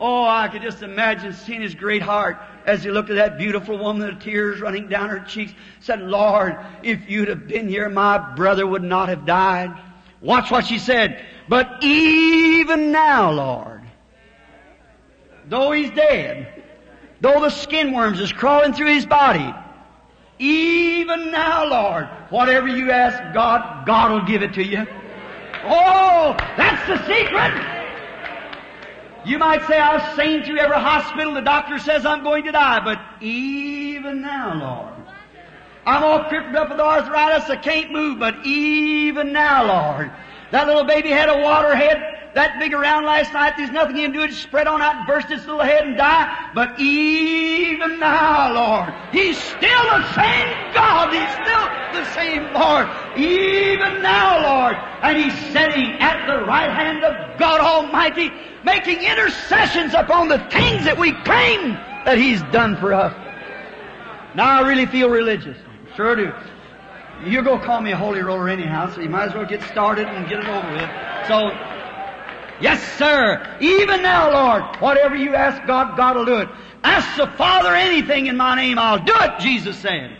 Oh, I could just imagine seeing his great heart as he looked at that beautiful woman, the tears running down her cheeks, said, Lord, if you'd have been here, my brother would not have died. Watch what she said. But even now, Lord, though he's dead, though the skin worms is crawling through his body, even now, Lord, whatever you ask God, God will give it to you. Oh, that's the secret. You might say, I've seen through every hospital, the doctor says I'm going to die, but even now, Lord, I'm all crippled up with arthritis, I can't move, but even now, Lord, that little baby had a water head, that big around last night, there's nothing you can do, it spread on out and burst its little head and die. But even now, Lord, He's still the same God. He's still the same Lord. Even now, Lord. And He's sitting at the right hand of God Almighty, making intercessions upon the things that we claim that He's done for us. Now I really feel religious. Sure do. You're going to call me a holy roller anyhow, so you might as well get started and get it over with. So, Yes, sir. Even now, Lord, whatever you ask God, God will do it. Ask the Father anything in my name, I'll do it, Jesus said.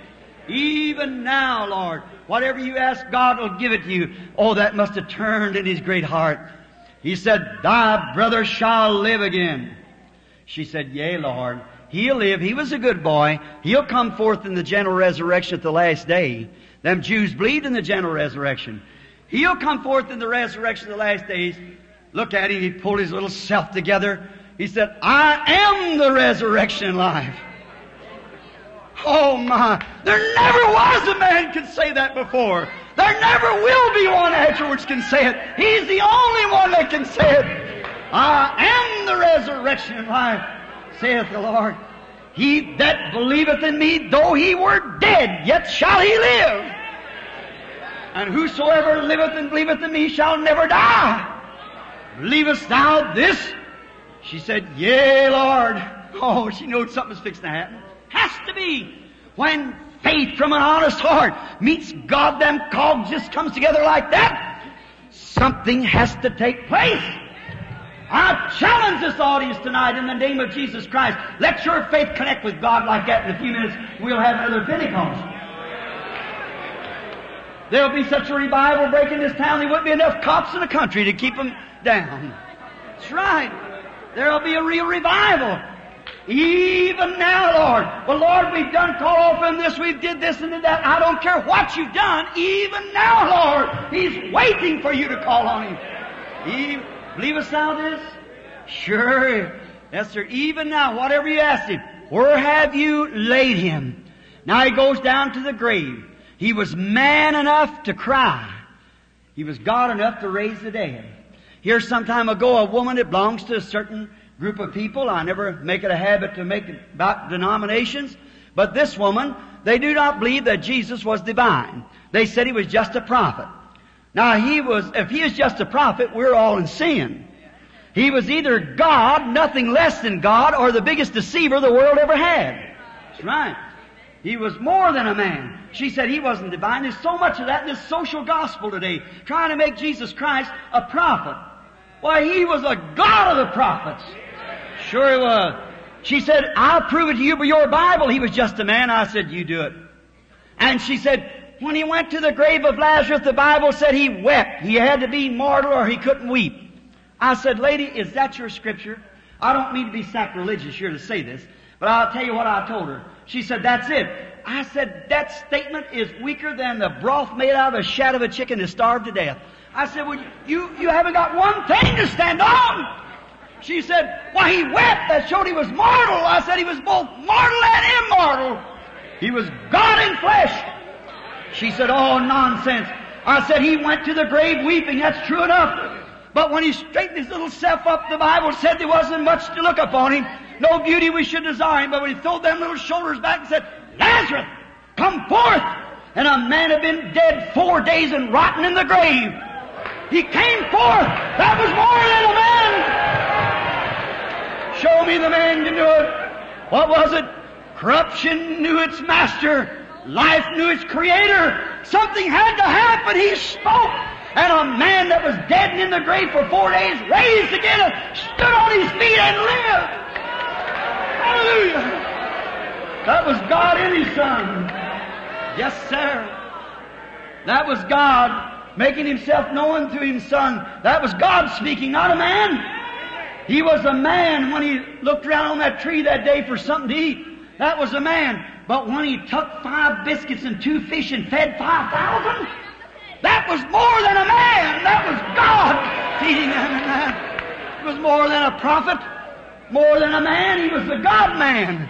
Even now, Lord, whatever you ask, God will give it to you. Oh, that must have turned in his great heart. He said, Thy brother shall live again. She said, Yea, Lord. He'll live. He was a good boy. He'll come forth in the general resurrection at the last day. Them Jews believed in the general resurrection. He'll come forth in the resurrection of the last days. Look at him. He pulled his little self together. He said, I am the resurrection life. Oh my. There never was a man could say that before. There never will be one afterwards can say it. He's the only one that can say it. I am the resurrection life, saith the Lord. He that believeth in me, though he were dead, yet shall he live. And whosoever liveth and believeth in me shall never die. Believest thou this? She said, Yea, Lord. Oh, she knows something's fixing to happen. Has to be. When faith from an honest heart meets God, them cogs just comes together like that. Something has to take place. I challenge this audience tonight in the name of Jesus Christ. Let your faith connect with God like that in a few minutes. We'll have another Pentecost. There'll be such a revival breaking this town, there wouldn't be enough cops in the country to keep them down. That's right. There'll be a real revival. Even now, Lord. Well, Lord, we've done call off from this, we've did this and did that. I don't care what you've done. Even now, Lord, He's waiting for you to call on Him. He, believest thou this? Sure. Yes, sir. Even now, whatever you ask Him, where have you laid Him? Now He goes down to the grave. He was man enough to cry. He was God enough to raise the dead. Here some time ago, a woman that belongs to a certain group of people, I never make it a habit to make it about denominations, but this woman, they do not believe that Jesus was divine. They said he was just a prophet. Now he was, if he is just a prophet, we're all in sin. He was either God, nothing less than God, or the biggest deceiver the world ever had. That's right. He was more than a man. She said he wasn't divine. There's so much of that in this social gospel today, trying to make Jesus Christ a prophet. Why, he was a God of the prophets. Sure he was. She said, I'll prove it to you by your Bible. He was just a man. I said, you do it. And she said, when he went to the grave of Lazarus, the Bible said he wept. He had to be mortal or he couldn't weep. I said, lady, is that your scripture? I don't mean to be sacrilegious here to say this, but I'll tell you what I told her. She said, that's it. I said, that statement is weaker than the broth made out of a shat of a chicken that starved to death. I said, well, you, you haven't got one thing to stand on. She said, why he wept. That showed he was mortal. I said he was both mortal and immortal. He was God in flesh. She said, oh, nonsense. I said he went to the grave weeping. That's true enough. But when he straightened his little self up, the Bible said there wasn't much to look upon him. No beauty we should desire. But when he threw them little shoulders back and said, Lazarus, come forth! And a man had been dead four days and rotten in the grave. He came forth. That was more than a man. Show me the man can do it. What was it? Corruption knew its master. Life knew its creator. Something had to happen. He spoke. And a man that was dead and in the grave for four days raised again and stood on his feet and lived. Hallelujah. That was God in His Son. Yes, sir. That was God making Himself known through His Son. That was God speaking, not a man. He was a man when he looked around on that tree that day for something to eat. That was a man. But when he took five biscuits and two fish and fed five thousand, that was more than a man. That was God feeding that. It was more than a prophet, more than a man. He was the God man.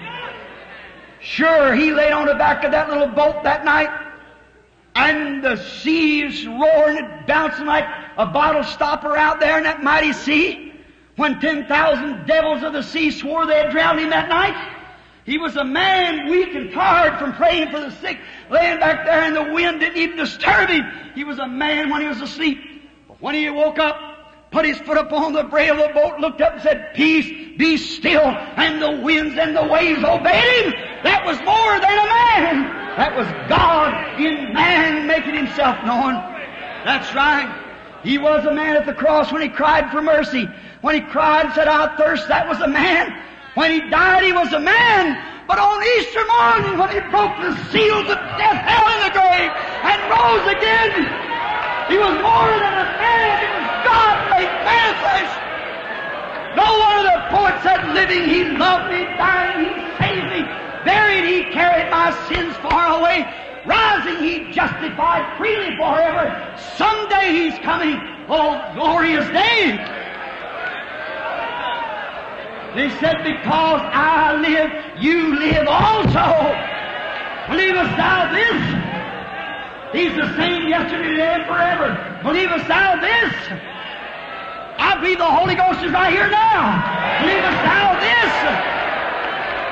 Sure, he laid on the back of that little boat that night, and the seas roaring and bouncing like a bottle stopper out there in that mighty sea. When 10,000 devils of the sea swore they had drowned him that night. He was a man weak and tired from praying for the sick, laying back there and the wind didn't even disturb him. He was a man when he was asleep. But when he woke up, put his foot upon the brail of the boat, looked up and said, Peace, be still, and the winds and the waves obeyed him. That was more than a man. That was God in man making himself known. That's right. He was a man at the cross when he cried for mercy. When he cried and said, I thirst, that was a man. When he died, he was a man. But on Easter morning, when he broke the seals of death, hell, in the grave, and rose again, he was more than a man. God made manifest. No one of the poets said, living, he loved me, dying, he saved me, buried, he carried my sins far away, rising, he justified freely forever. Someday he's coming. Oh, glorious day! They said, because I live, you live also. Believest thou this? He's the same yesterday, today, and forever. Believe Believest thou this? I believe the Holy Ghost is right here now. Believe Believest thou this?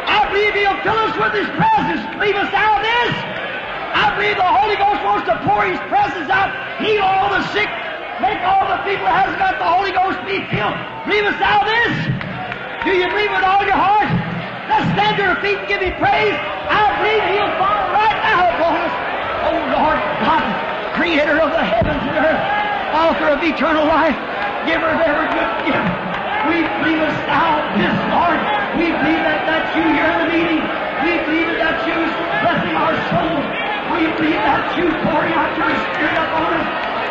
I believe He'll fill us with His presence. Believe Believest thou this? I believe the Holy Ghost wants to pour His presence out, heal all the sick, make all the people that hasn't got the Holy Ghost be filled. Believest thou this? Do you believe with all your heart? Let's stand to our feet and give Him praise. I believe He'll fall right now upon us. Oh Lord God, Creator of the heavens and earth, Author of eternal life, Giver of every good gift. We believe us thou this, Lord. We believe that that's you here in the meeting. We believe that that's you blessing our souls. We believe that you pouring out your Spirit upon us.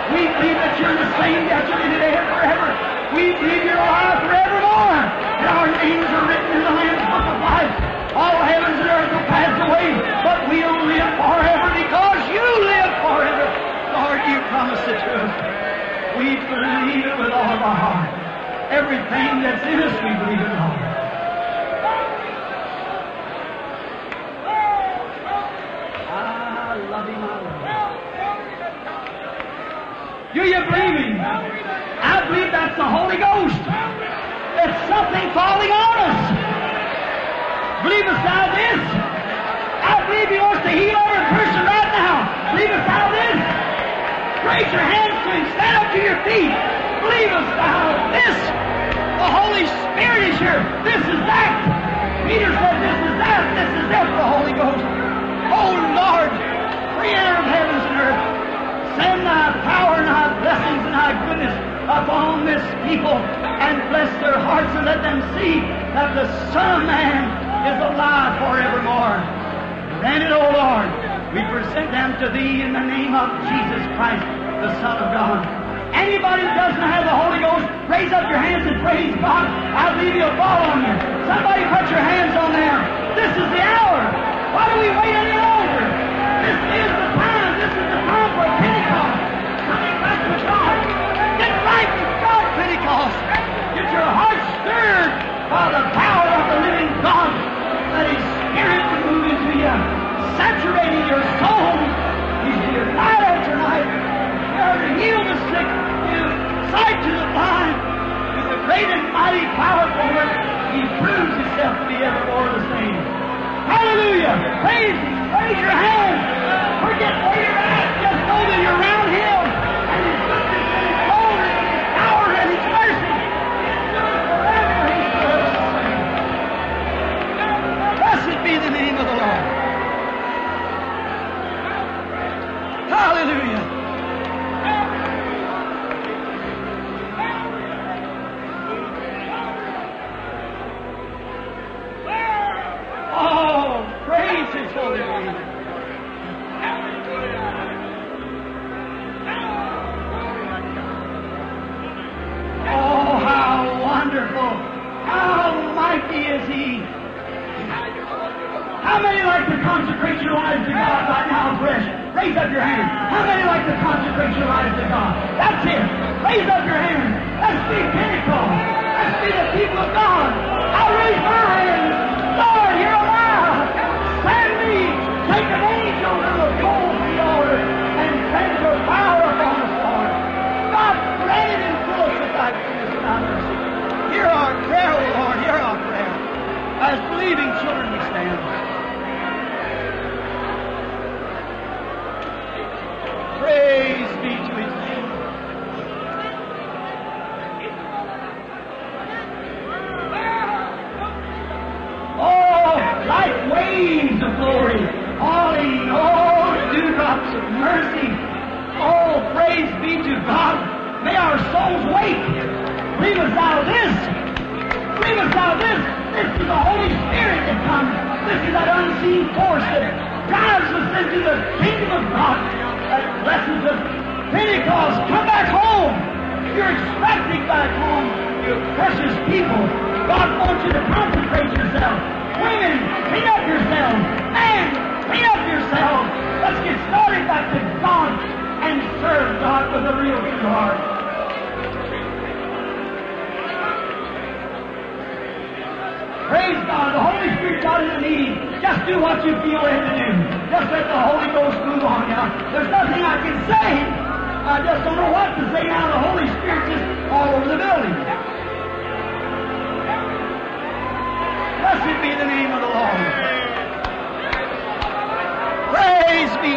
We believe that you're the same yesterday, today, and forever. We believe you're alive forevermore. And our names are written in the Lamb's Book of Life. All heavens and earth will pass away, but we'll live forever because you live forever. Lord, you promised it to us. We believe it with all of our heart. Everything that's in us, we believe it, Lord. Ah, I. Do you believe him? I believe that's the Holy Ghost. It's something falling on us. Believe us thou this? I believe he wants to heal every person right now. Believe us thou this? Raise your hands to your feet. Believe us thou this? The Holy Spirit is here. This is that. Peter said this is that. This is that, the Holy Ghost. Oh Lord, creator of heavens and earth, send thy power and thy blessings and thy goodness upon this people and bless their hearts and let them see that the Son of Man is alive forevermore. Grant it, O Lord. We present them to Thee in the name of Jesus Christ, the Son of God. Anybody who doesn't have the Holy Ghost, raise up your hands and praise God. I believe He'll fall on you. Somebody put your hands on there. This is the hour. Why do we wait any longer? This is the time. This is the time for Pentecost. Coming back to God. Get right with God, Pentecost. Get your heart stirred by the power of the living God. Let His Spirit move into you, saturating your soul. He's here night. There to heal the sick, right to the vine. With the great and mighty power for which he proves himself to be evermore the same. Hallelujah! Praise! Raise your hands. Forget where you're at! Just know that you're around him! And his goodness and his glory and his power and his mercy! Forever he's the. Blessed be the name of the Lord! Hallelujah! How many like to consecrate your lives to God right now fresh? Raise up your hand. How many like to consecrate your lives to God? That's it. Raise up your hand. Let's see Pentecost. Let's see the people of God. I raise my hand. Mercy. Oh, praise be to God. May our souls wake. Believe us thou this. Believe us thou this. This is the Holy Spirit that comes. This is that unseen force that drives us into the kingdom of God that blesses us. Pentecost, come back home. You're expecting back home, you precious people. God wants you to consecrate yourself. Women, clean up yourselves. Men, clean up yourselves. Let's get started back to God and serve God with a real true heart. Praise God. The Holy Spirit got in the meeting. Just do what you feel led to do. Just let the Holy Ghost move on now. There's nothing I can say. I just don't know what to say now. The Holy Spirit just all over the building. Blessed be the name of the Lord. Praise be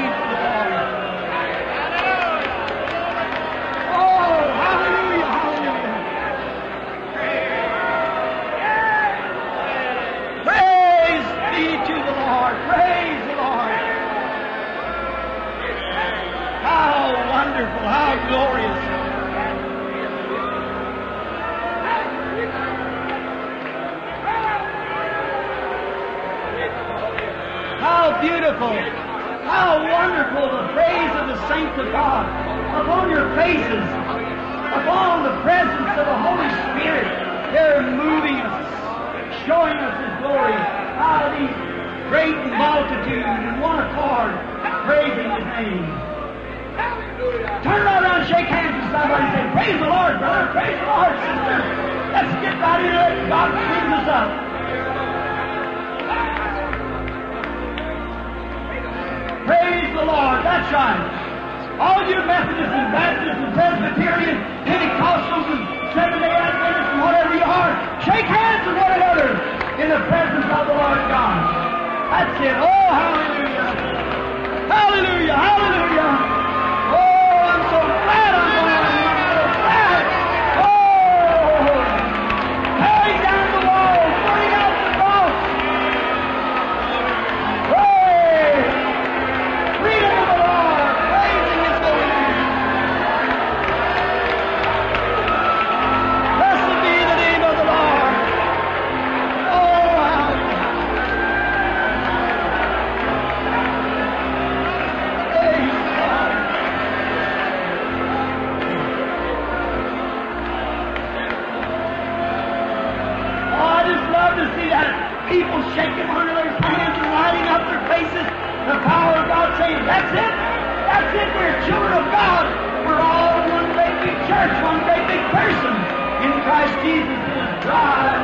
Jesus is God.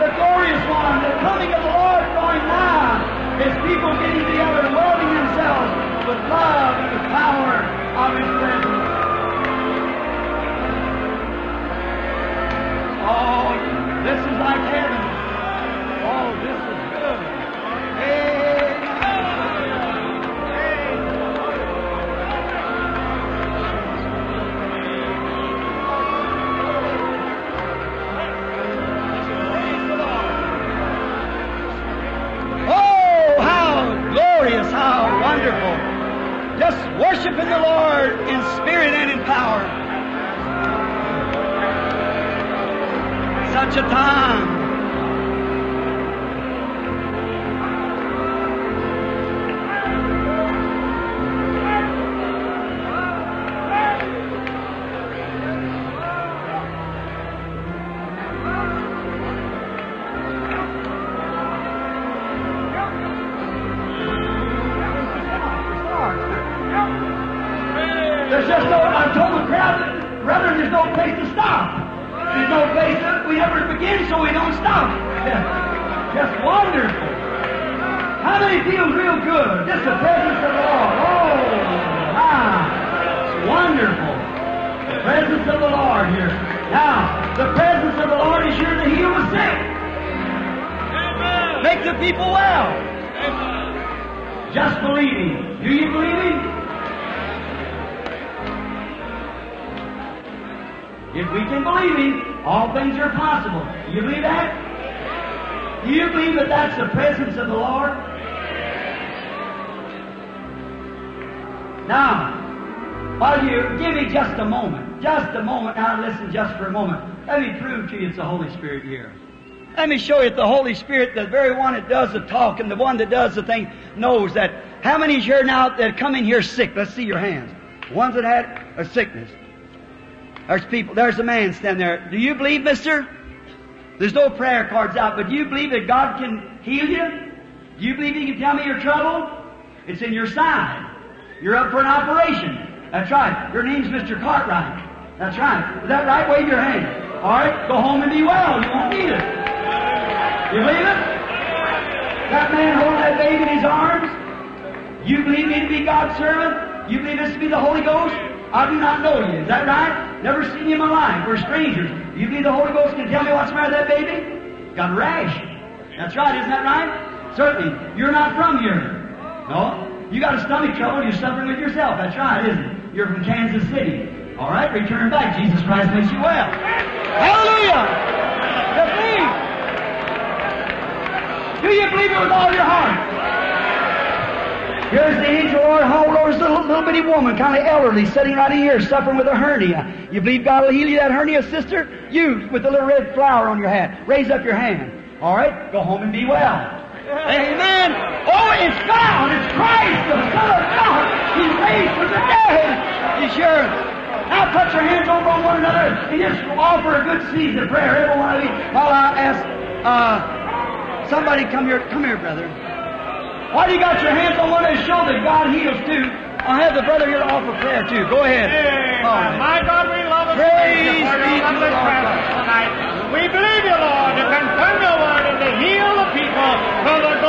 The glorious one, the coming of the Lord drawing nigh. His people getting together, welding themselves with love and the power of His presence. Oh, this is like heaven. Oh, this is good. Oh, me just a moment, just a moment, now listen just for a moment. Let me prove to you it's the Holy Spirit here. Let me show you that the Holy Spirit, the very one that does the talking, the one that does the thing, knows that. How many's here now that come in here sick? Let's see your hands. Ones that had a sickness. There's people, there's a man standing there. Do you believe, mister? There's no prayer cards out, but do you believe that God can heal you? Do you believe He can tell me your trouble? It's in your side. You're up for an operation. That's right. Your name's Mr. Cartwright. That's right. Is that right? Wave your hand. All right. Go home and be well. You won't need it. You believe it? That man holding that baby in his arms? You believe me to be God's servant? You believe this to be the Holy Ghost? I do not know you. Is that right? Never seen you in my life. We're strangers. You believe the Holy Ghost can tell me what's the matter with that baby? Got a rash. That's right. Isn't that right? Certainly. You're not from here. No. You got a stomach trouble. You're suffering with yourself. That's right, isn't it? You're from Kansas City. All right. Return back. Jesus Christ makes you well. Hallelujah. Believe. Do you believe it with all your heart? Here's the angel Lord hold over this little, little bitty woman, kind of elderly, sitting right here, suffering with a hernia. You believe God will heal you that hernia, sister? You, with the little red flower on your hat, raise up your hand. All right? Go home and be well. Amen. Oh, it's found. It's Christ, the Son of God. He's raised from the dead. He's sure. Now put your hands over on one another and just offer a good season of prayer, every one of you. While I ask, uh, somebody come here, come here, brother. Why do you got your hands on one to show that God heals too? I'll have the brother here to offer prayer too. Go ahead. Amen. Oh, My God, we love and Praise praise be to the Lord tonight. We believe you, Lord, to confirm your word heal the people for the